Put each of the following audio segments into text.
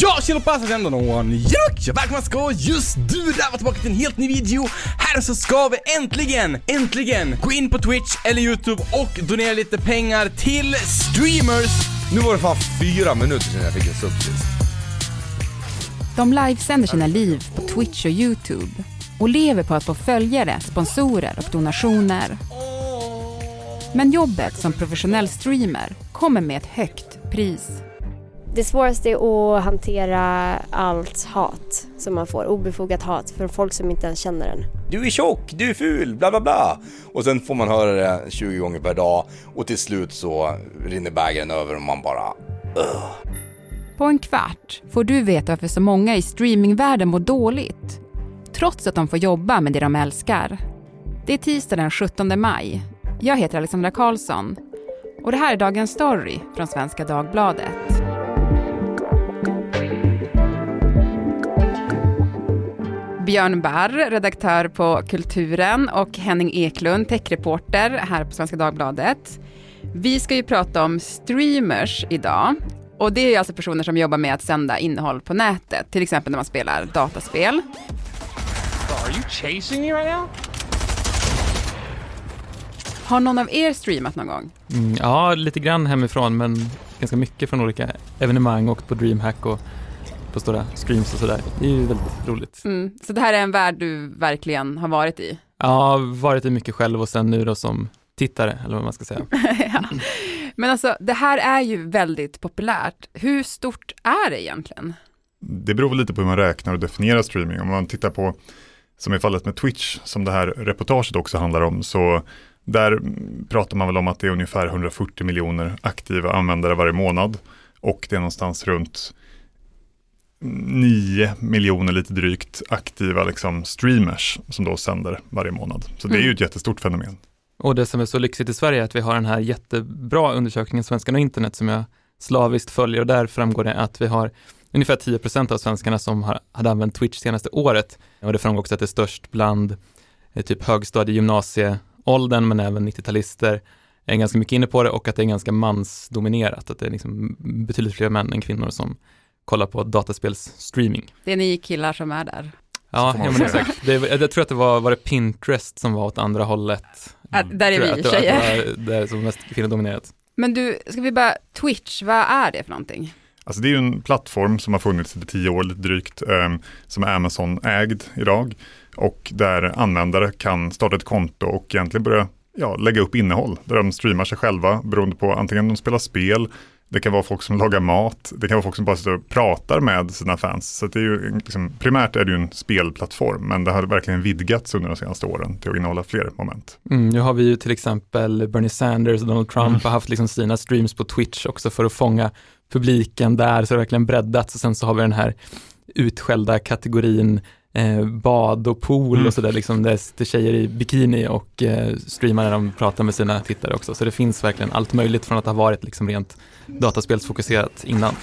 Ja, tjena passas ändå någon. Ja, välkomna ska just du där vara tillbaka till en helt ny video. Här så ska vi äntligen, äntligen gå in på Twitch eller YouTube och donera lite pengar till streamers. Nu var det fan fyra minuter sedan jag fick en sub. De livesänder sina liv på Twitch och YouTube och lever på att få följare, sponsorer och donationer. Men jobbet som professionell streamer kommer med ett högt pris. Det svåraste är att hantera allt hat som man får, obefogat hat från folk som inte ens känner en. Du är tjock, du är ful, bla bla bla. Och sen får man höra det 20 gånger per dag och till slut så rinner bägaren över och man bara Ugh. På en kvart får du veta varför så många i streamingvärlden mår dåligt, trots att de får jobba med det de älskar. Det är tisdag den 17 maj. Jag heter Alexandra Karlsson och det här är dagens story från Svenska Dagbladet. Björn Barr, redaktör på Kulturen och Henning Eklund, techreporter här på Svenska Dagbladet. Vi ska ju prata om streamers idag. Och det är alltså personer som jobbar med att sända innehåll på nätet, till exempel när man spelar dataspel. Are you chasing me right now? Har någon av er streamat någon gång? Mm, ja, lite grann hemifrån, men ganska mycket från olika evenemang och på DreamHack och på stora streams och sådär. Det är ju väldigt roligt. Mm, så det här är en värld du verkligen har varit i? Ja, varit i mycket själv och sen nu då som tittare, eller vad man ska säga. ja. Men alltså, det här är ju väldigt populärt. Hur stort är det egentligen? Det beror väl lite på hur man räknar och definierar streaming. Om man tittar på, som i fallet med Twitch, som det här reportaget också handlar om, så där pratar man väl om att det är ungefär 140 miljoner aktiva användare varje månad och det är någonstans runt 9 miljoner lite drygt aktiva liksom, streamers som då sänder varje månad. Så det är ju ett jättestort fenomen. Och det som är så lyxigt i Sverige är att vi har den här jättebra undersökningen Svenskan och internet som jag slaviskt följer och där framgår det att vi har ungefär 10% av svenskarna som har, hade använt Twitch senaste året. Och det framgår också att det är störst bland eh, typ högstadie, gymnasieåldern men även 90-talister är ganska mycket inne på det och att det är ganska mansdominerat, att det är liksom betydligt fler män än kvinnor som kollar på dataspelsstreaming. Det är ni killar som är där. Ja, ja men exakt. Det, jag tror att det var, var det Pinterest som var åt andra hållet. Mm. där är vi tjejer. Det var där som mest kvinnodominerat. Men du, ska vi bara, Twitch, vad är det för någonting? Alltså det är ju en plattform som har funnits i tio år lite drygt, um, som är Amazon-ägd idag. Och där användare kan starta ett konto och egentligen börja ja, lägga upp innehåll. Där de streamar sig själva beroende på antingen de spelar spel det kan vara folk som lagar mat, det kan vara folk som bara sitter och pratar med sina fans. Så det är ju, liksom, primärt är det ju en spelplattform, men det har verkligen vidgats under de senaste åren till att innehålla fler moment. Mm, nu har vi ju till exempel Bernie Sanders och Donald Trump mm. har haft liksom sina streams på Twitch också för att fånga publiken där, så det har verkligen breddats och sen så har vi den här utskällda kategorin eh, bad och pool mm. och sådär, liksom det sitter tjejer i bikini och eh, streamar när de pratar med sina tittare också. Så det finns verkligen allt möjligt från att ha varit liksom rent dataspelsfokuserat innan.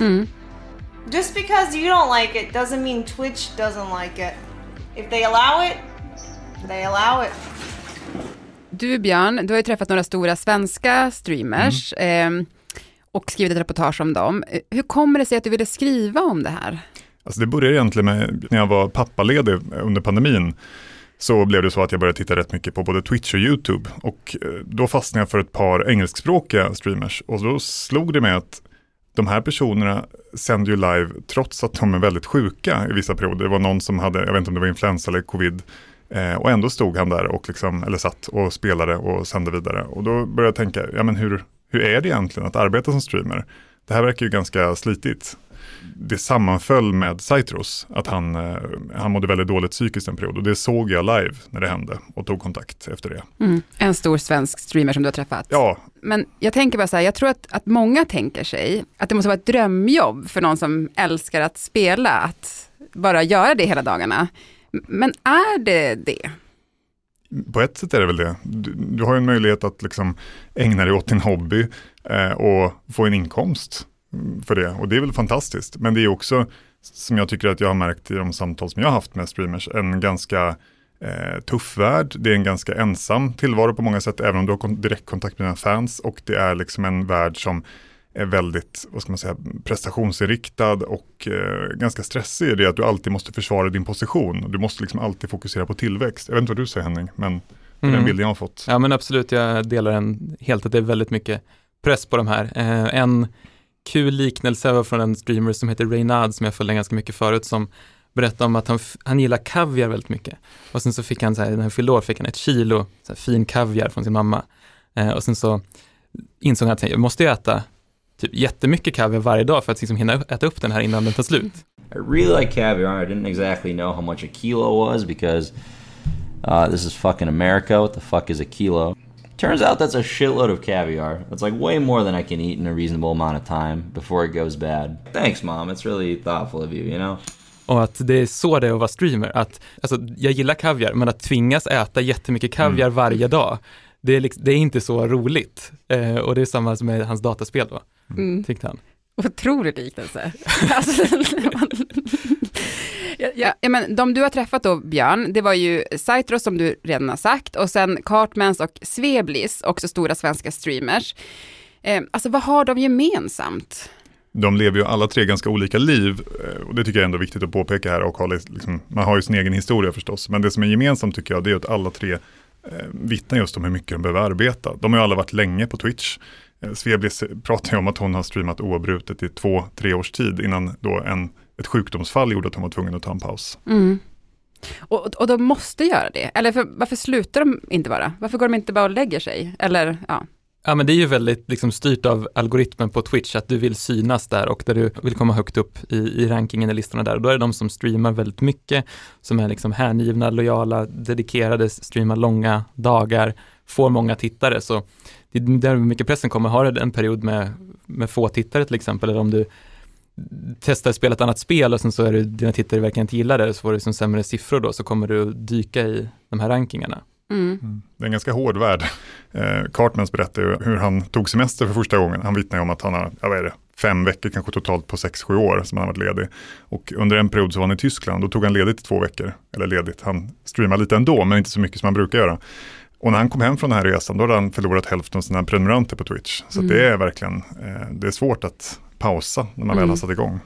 Mm. Just because you don't like it doesn't mean Twitch doesn't like it. If they allow it, they allow it. Du Björn, du har ju träffat några stora svenska streamers mm. eh, och skrivit ett reportage om dem. Hur kommer det sig att du ville skriva om det här? Alltså det började egentligen med när jag var pappaledig under pandemin så blev det så att jag började titta rätt mycket på både Twitch och YouTube. Och eh, då fastnade jag för ett par engelskspråkiga streamers. Och då slog det mig att de här personerna sänder ju live trots att de är väldigt sjuka i vissa perioder. Det var någon som hade, jag vet inte om det var influensa eller covid, eh, och ändå stod han där och liksom, eller satt och spelade och sände vidare. Och då började jag tänka, ja men hur, hur är det egentligen att arbeta som streamer? Det här verkar ju ganska slitigt det sammanföll med Saitros, att han, eh, han mådde väldigt dåligt psykiskt en period och det såg jag live när det hände och tog kontakt efter det. Mm. En stor svensk streamer som du har träffat. Ja. Men jag tänker bara så här, jag tror att, att många tänker sig att det måste vara ett drömjobb för någon som älskar att spela, att bara göra det hela dagarna. Men är det det? På ett sätt är det väl det. Du, du har ju en möjlighet att liksom ägna dig åt din hobby eh, och få en inkomst för det och det är väl fantastiskt. Men det är också, som jag tycker att jag har märkt i de samtal som jag har haft med streamers, en ganska eh, tuff värld. Det är en ganska ensam tillvaro på många sätt, även om du har direktkontakt med dina fans och det är liksom en värld som är väldigt, vad ska man säga, prestationsinriktad och eh, ganska stressig i det att du alltid måste försvara din position. Du måste liksom alltid fokusera på tillväxt. Jag vet inte vad du säger Henning, men det är den bilden jag har fått. Ja men absolut, jag delar den helt att det är väldigt mycket press på de här. Eh, en kul liknelse var från en streamer som heter Reynad som jag följde ganska mycket förut som berättade om att han, han gillar kaviar väldigt mycket. Och sen så fick han, så här, när han fyllde år fick han ett kilo så här, fin kaviar från sin mamma. Eh, och sen så insåg han att jag måste ju äta typ jättemycket kaviar varje dag för att liksom hinna äta upp den här innan den tar slut. I really like caviar. I didn't exactly know how much a kilo was because uh, this is fucking America. What the fuck is a kilo? Turns out that's a shitload of caviar. That's like way more than I can eat in a reasonable amount of time before it goes bad. Thanks, mom. It's really thoughtful of you, you know? Och att det är så det är att vara streamer. Att, alltså, jag gillar kaviar, men att tvingas äta jättemycket kaviar varje dag, det är, liksom, det är inte så roligt. Eh, och det är samma som med hans dataspel då, Mm. tyckte han. Otrolig liknelse. alltså, ja, ja, ja, men de du har träffat då, Björn, det var ju Saitros som du redan har sagt och sen Cartmans och Sveblis, också stora svenska streamers. Eh, alltså vad har de gemensamt? De lever ju alla tre ganska olika liv eh, och det tycker jag ändå är viktigt att påpeka här och ha liksom, man har ju sin egen historia förstås. Men det som är gemensamt tycker jag det är att alla tre eh, vittnar just om hur mycket de behöver arbeta. De har ju alla varit länge på Twitch. Eh, Sveblis pratar ju om att hon har streamat oavbrutet i två, tre års tid innan då en, ett sjukdomsfall gjorde att hon var tvungen att ta en paus. Mm. Och, och de måste göra det, eller för, varför slutar de inte bara? Varför går de inte bara och lägger sig? Eller, ja. Ja men det är ju väldigt liksom, styrt av algoritmen på Twitch, att du vill synas där och där du vill komma högt upp i, i rankingen i listorna där. Och då är det de som streamar väldigt mycket, som är liksom hängivna, lojala, dedikerade, streamar långa dagar, får många tittare. Så det är där mycket pressen kommer. Har du en period med, med få tittare till exempel, eller om du testar att spela ett annat spel och sen så är det dina tittare verkligen inte gillar det, så får du som sämre siffror då, så kommer du dyka i de här rankingarna. Mm. Det är en ganska hård värld. Eh, Cartmans berättar ju hur han tog semester för första gången. Han vittnar ju om att han har, jag vet inte, fem veckor kanske totalt på sex, sju år som han har varit ledig. Och under en period så var han i Tyskland, då tog han ledigt i två veckor. Eller ledigt, han streamade lite ändå, men inte så mycket som han brukar göra. Och när han kom hem från den här resan, då hade han förlorat hälften av sina prenumeranter på Twitch. Så att det är verkligen, eh, det är svårt att pausa när man väl har satt igång.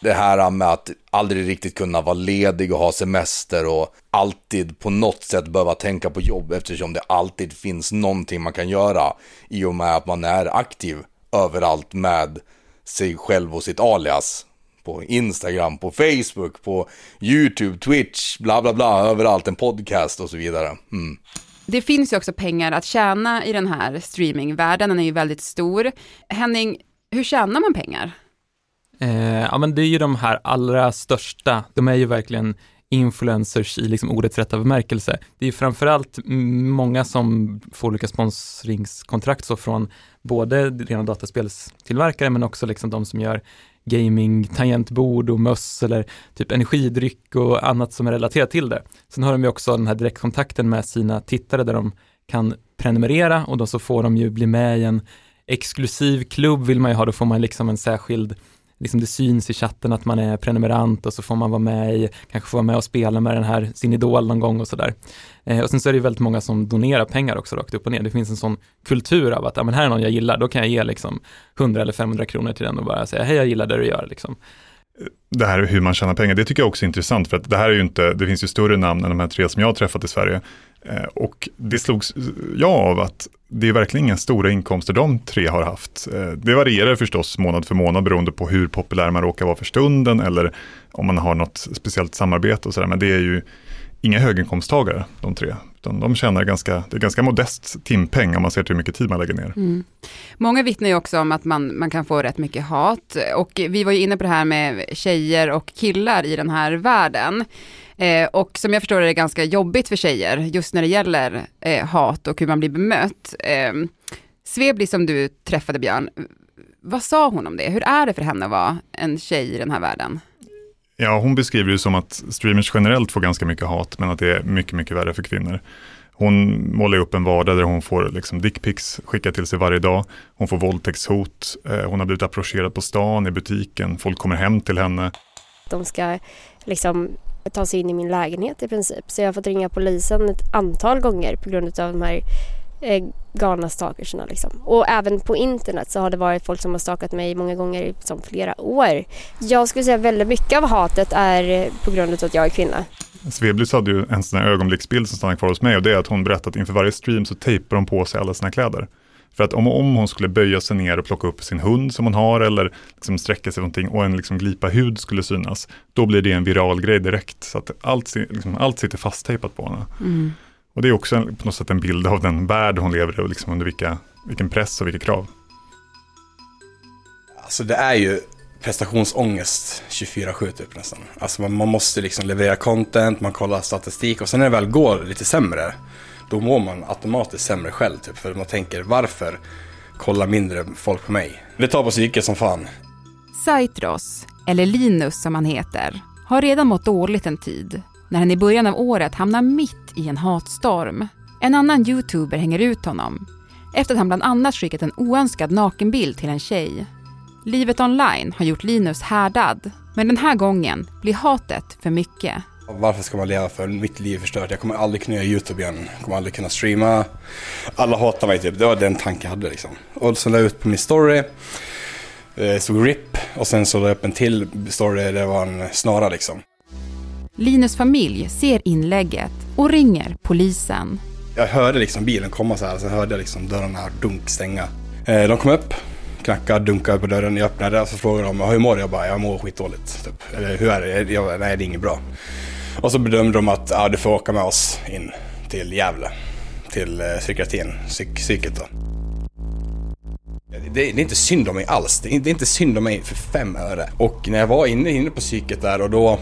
Det här med att aldrig riktigt kunna vara ledig och ha semester och alltid på något sätt behöva tänka på jobb eftersom det alltid finns någonting man kan göra i och med att man är aktiv överallt med sig själv och sitt alias. På Instagram, på Facebook, på YouTube, Twitch, bla bla bla, överallt, en podcast och så vidare. Mm. Det finns ju också pengar att tjäna i den här streamingvärlden, den är ju väldigt stor. Henning, hur tjänar man pengar? Eh, ja men det är ju de här allra största, de är ju verkligen influencers i liksom ordets rätta bemärkelse. Det är ju framförallt många som får olika sponsringskontrakt så från både rena dataspelstillverkare men också liksom de som gör gaming, tangentbord och möss eller typ energidryck och annat som är relaterat till det. Sen har de ju också den här direktkontakten med sina tittare där de kan prenumerera och då så får de ju bli med i en exklusiv klubb vill man ju ha, då får man liksom en särskild liksom det syns i chatten att man är prenumerant och så får man vara med i, kanske få vara med och spela med den här, sin idol någon gång och sådär. Eh, och sen så är det ju väldigt många som donerar pengar också rakt upp och ner. Det finns en sån kultur av att, ja men här är någon jag gillar, då kan jag ge liksom 100 eller 500 kronor till den och bara säga, hej jag gillar det du gör liksom. det här hur man tjänar pengar, det tycker jag också är intressant för att det här är ju inte, det finns ju större namn än de här tre som jag har träffat i Sverige. Eh, och det slogs eh, jag av att det är verkligen inga stora inkomster de tre har haft. Eh, det varierar förstås månad för månad beroende på hur populär man råkar vara för stunden eller om man har något speciellt samarbete och sådär. Men det är ju inga höginkomsttagare de tre. Utan de tjänar ganska, det är ganska modest timpeng om man ser till hur mycket tid man lägger ner. Mm. Många vittnar ju också om att man, man kan få rätt mycket hat och vi var ju inne på det här med tjejer och killar i den här världen. Eh, och som jag förstår det är det ganska jobbigt för tjejer just när det gäller eh, hat och hur man blir bemött. Eh, Svebli som du träffade Björn, vad sa hon om det? Hur är det för henne att vara en tjej i den här världen? Ja, hon beskriver det som att streamers generellt får ganska mycket hat, men att det är mycket, mycket värre för kvinnor. Hon målar upp en vardag där hon får liksom dickpics skickat till sig varje dag. Hon får våldtäktshot, eh, hon har blivit approcherad på stan, i butiken, folk kommer hem till henne. De ska liksom ta sig in i min lägenhet i princip. Så jag har fått ringa polisen ett antal gånger på grund av de här eh, galna stalkerserna liksom. Och även på internet så har det varit folk som har stalkat mig många gånger i som flera år. Jag skulle säga väldigt mycket av hatet är eh, på grund av att jag är kvinna. Sveblus hade ju en sån här ögonblicksbild som stannar kvar hos mig och det är att hon berättat att inför varje stream så tejpar hon på sig alla sina kläder. För att om, om hon skulle böja sig ner och plocka upp sin hund som hon har eller liksom sträcka sig någonting och en liksom glipa hud skulle synas, då blir det en viral grej direkt. Så att allt, liksom, allt sitter fasttejpat på henne. Mm. Och det är också en, på något sätt en bild av den värld hon lever i och liksom under vilka, vilken press och vilka krav. Alltså det är ju prestationsångest 24-7 typ nästan. Alltså man, man måste liksom leverera content, man kollar statistik och sen när det väl går lite sämre, då mår man automatiskt sämre själv typ. För man tänker varför kollar mindre folk på mig? Det tar på psyket som fan. Saitros, eller Linus som han heter, har redan mått dåligt en tid när han i början av året hamnar mitt i en hatstorm. En annan youtuber hänger ut honom efter att han bland annat skickat en oönskad nakenbild till en tjej. Livet online har gjort Linus härdad, men den här gången blir hatet för mycket. Varför ska man leva för? Mitt liv förstört. Jag kommer aldrig kunna göra YouTube igen. Jag kommer aldrig kunna streama. Alla hatar mig typ. Det var den tanken jag hade liksom. Och så la jag ut på min story. Det stod RIP. Och sen så la jag upp en till story. Det var en snara liksom. Linus familj ser inlägget och ringer polisen. Jag hörde liksom bilen komma så här. Sen hörde jag liksom dörrarna dunk stänga. Eh, de kom upp. Knackade, dunkade på dörren. Jag öppnade och så frågade de hur mår du? Jag bara, jag mår skitdåligt. Typ. Eller hur är det? Jag nej det är inget bra. Och så bedömde de att ja, du får åka med oss in till Gävle. Till eh, psykiatrin, psyk, psyket då. Det, det är inte synd om mig alls. Det är, det är inte synd om mig för fem öre. Och när jag var inne, inne på psyket där och då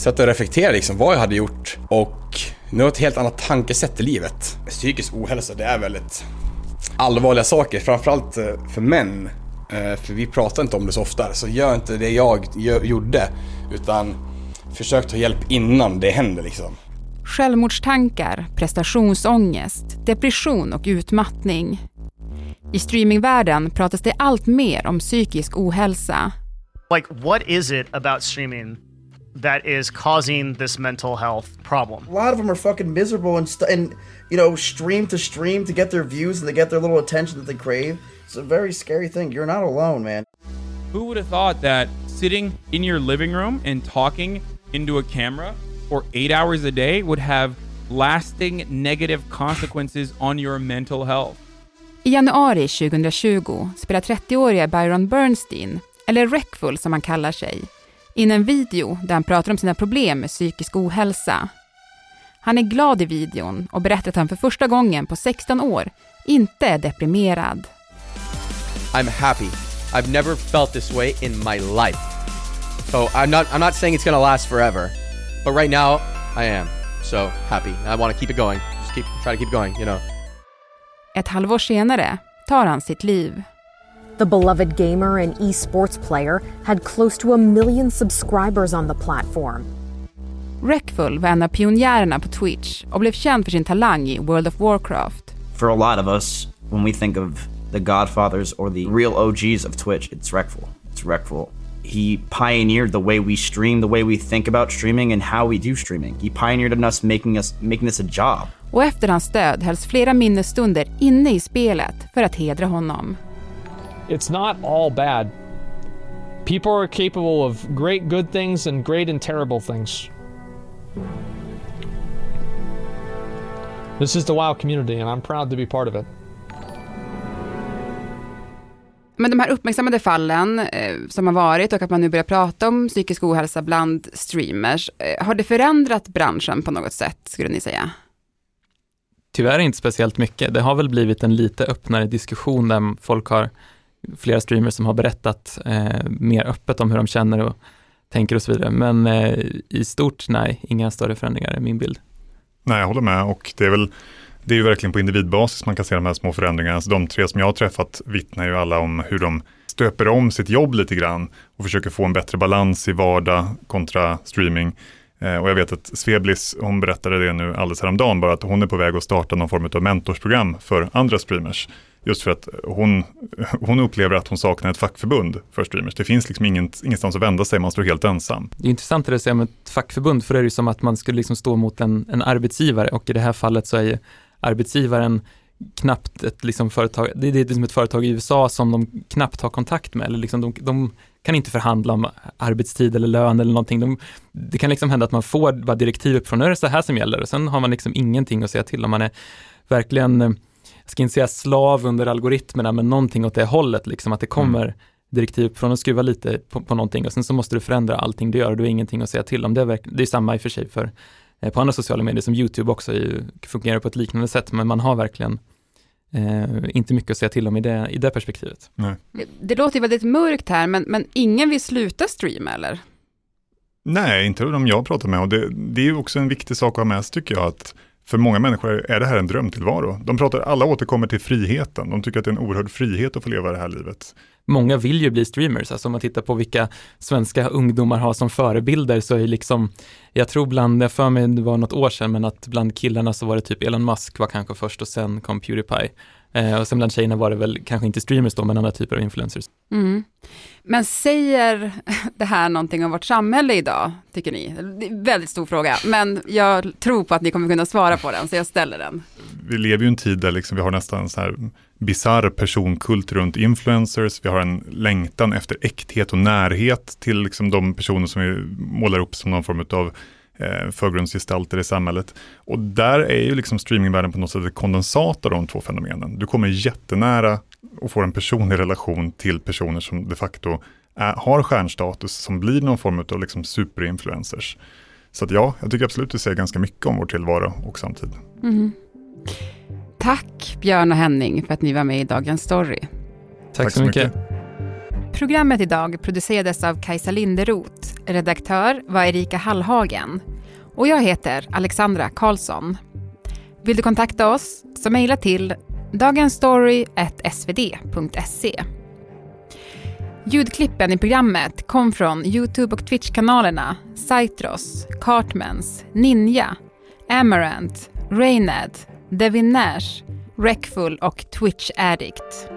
satt jag och reflekterade liksom vad jag hade gjort. Och nu har jag ett helt annat tankesätt i livet. Psykisk ohälsa, det är väldigt allvarliga saker. Framförallt eh, för män. Eh, För vi pratar inte om det så ofta. Så gör inte det jag gjorde. Utan försök ta hjälp innan det händer liksom. Självmordstankar, prestationsångest, depression och utmattning. I streamingvärlden pratas det allt mer om psykisk ohälsa. Like, what is it about streaming that is causing this mental health problem? A lot of them are fucking miserable and st- and you know stream to stream to get their views and to get their little attention that they crave. It's a very scary thing. You're not alone, man. Who would have thought that sitting in your living room and talking into a camera for eight hours a day would have lasting negative consequences on your mental health? I januari 2020 spelar 30-åriga Byron Bernstein, eller Reckful som han kallar sig, in en video där han pratar om sina problem med psykisk ohälsa. Han är glad i videon och berättar att han för första gången på 16 år inte är deprimerad. I'm happy. I've never felt this way in my life. So I'm not I'm not saying it's gonna last forever, but right now I am. So happy. I want to keep it going. Just keep try to keep going, you know. Ett halvår senare tar han sitt liv. The beloved gamer and esports player had close to a million subscribers on the platform. Reckful var en av pionjärerna på Twitch och blev känd för sin talang i World of Warcraft. For a lot of us, when we think of the godfathers or the real OGs of Twitch, it's Reckful. It's Reckful. He pioneered the way we stream, the way we think about streaming, and how we do streaming. He pioneered in us making us making this a job. Och efter hans död hölls flera minnesstunder inne i spelet för att hedra honom. It's not all bad. People are capable of great good things and great and terrible things. This is the WoW community, and I'm proud to be part of it. Men de här uppmärksammade fallen eh, som har varit och att man nu börjar prata om psykisk ohälsa bland streamers, eh, har det förändrat branschen på något sätt, skulle ni säga? Tyvärr inte speciellt mycket. Det har väl blivit en lite öppnare diskussion där folk har, flera streamers som har berättat eh, mer öppet om hur de känner och tänker och så vidare. Men eh, i stort, nej, inga större förändringar är min bild. Nej, jag håller med och det är väl det är ju verkligen på individbasis man kan se de här små förändringarna. Så de tre som jag har träffat vittnar ju alla om hur de stöper om sitt jobb lite grann och försöker få en bättre balans i vardag kontra streaming. Eh, och jag vet att Sveblis, hon berättade det nu alldeles häromdagen, bara att hon är på väg att starta någon form av mentorsprogram för andra streamers. Just för att hon, hon upplever att hon saknar ett fackförbund för streamers. Det finns liksom inget, ingenstans att vända sig, man står helt ensam. Det är intressant det du säger om ett fackförbund, för det är ju som att man skulle liksom stå mot en, en arbetsgivare och i det här fallet så är ju arbetsgivaren knappt ett liksom företag, det är liksom ett företag i USA som de knappt har kontakt med, eller liksom de, de kan inte förhandla om arbetstid eller lön eller någonting. De, det kan liksom hända att man får bara direktiv uppifrån, nu är det så här som gäller och sen har man liksom ingenting att säga till om man är verkligen, eh, ska inte säga slav under algoritmerna, men någonting åt det hållet, liksom att det kommer mm. direktiv från att skruva lite på, på någonting och sen så måste du förändra allting du gör och du har ingenting att säga till om. Det är, det är samma i och för sig för eh, på andra sociala medier som YouTube också ju, fungerar på ett liknande sätt, men man har verkligen eh, inte mycket att säga till om i det, i det perspektivet. Nej. Det låter ju väldigt mörkt här, men, men ingen vill sluta streama eller? Nej, inte de jag pratar med och det, det är också en viktig sak att ha med sig tycker jag att för många människor är det här en drömtillvaro. De pratar, alla återkommer till friheten. De tycker att det är en oerhörd frihet att få leva det här livet. Många vill ju bli streamers, alltså om man tittar på vilka svenska ungdomar har som förebilder så är liksom, jag tror bland, jag för mig det var något år sedan, men att bland killarna så var det typ Elon Musk var kanske först och sen kom Pewdiepie. Eh, och sen bland tjejerna var det väl kanske inte streamers då, men andra typer av influencers. Mm. Men säger det här någonting om vårt samhälle idag, tycker ni? Det är en väldigt stor fråga, men jag tror på att ni kommer kunna svara på den, så jag ställer den. Vi lever ju i en tid där liksom vi har nästan så här bizarr personkult runt influencers. Vi har en längtan efter äkthet och närhet till liksom de personer som vi målar upp som någon form av eh, förgrundsgestalter i samhället. Och där är ju liksom streamingvärlden på något sätt ett kondensat av de två fenomenen. Du kommer jättenära och får en personlig relation till personer som de facto är, har stjärnstatus, som blir någon form av liksom superinfluencers. Så att ja, jag tycker absolut att det säger ganska mycket om vår tillvaro och samtid. Mm. Tack Björn och Henning för att ni var med i Dagens Story. Tack, Tack så mycket. mycket. Programmet idag producerades av Kajsa Linderoth. Redaktör var Erika Hallhagen. Och jag heter Alexandra Karlsson. Vill du kontakta oss så mejla till dagensstory.svd.se. Ljudklippen i programmet kom från Youtube och Twitch-kanalerna Cytros, Cartmans, Ninja, Amarant, Rained, Devin Nash, Wreckful och Twitch Addict.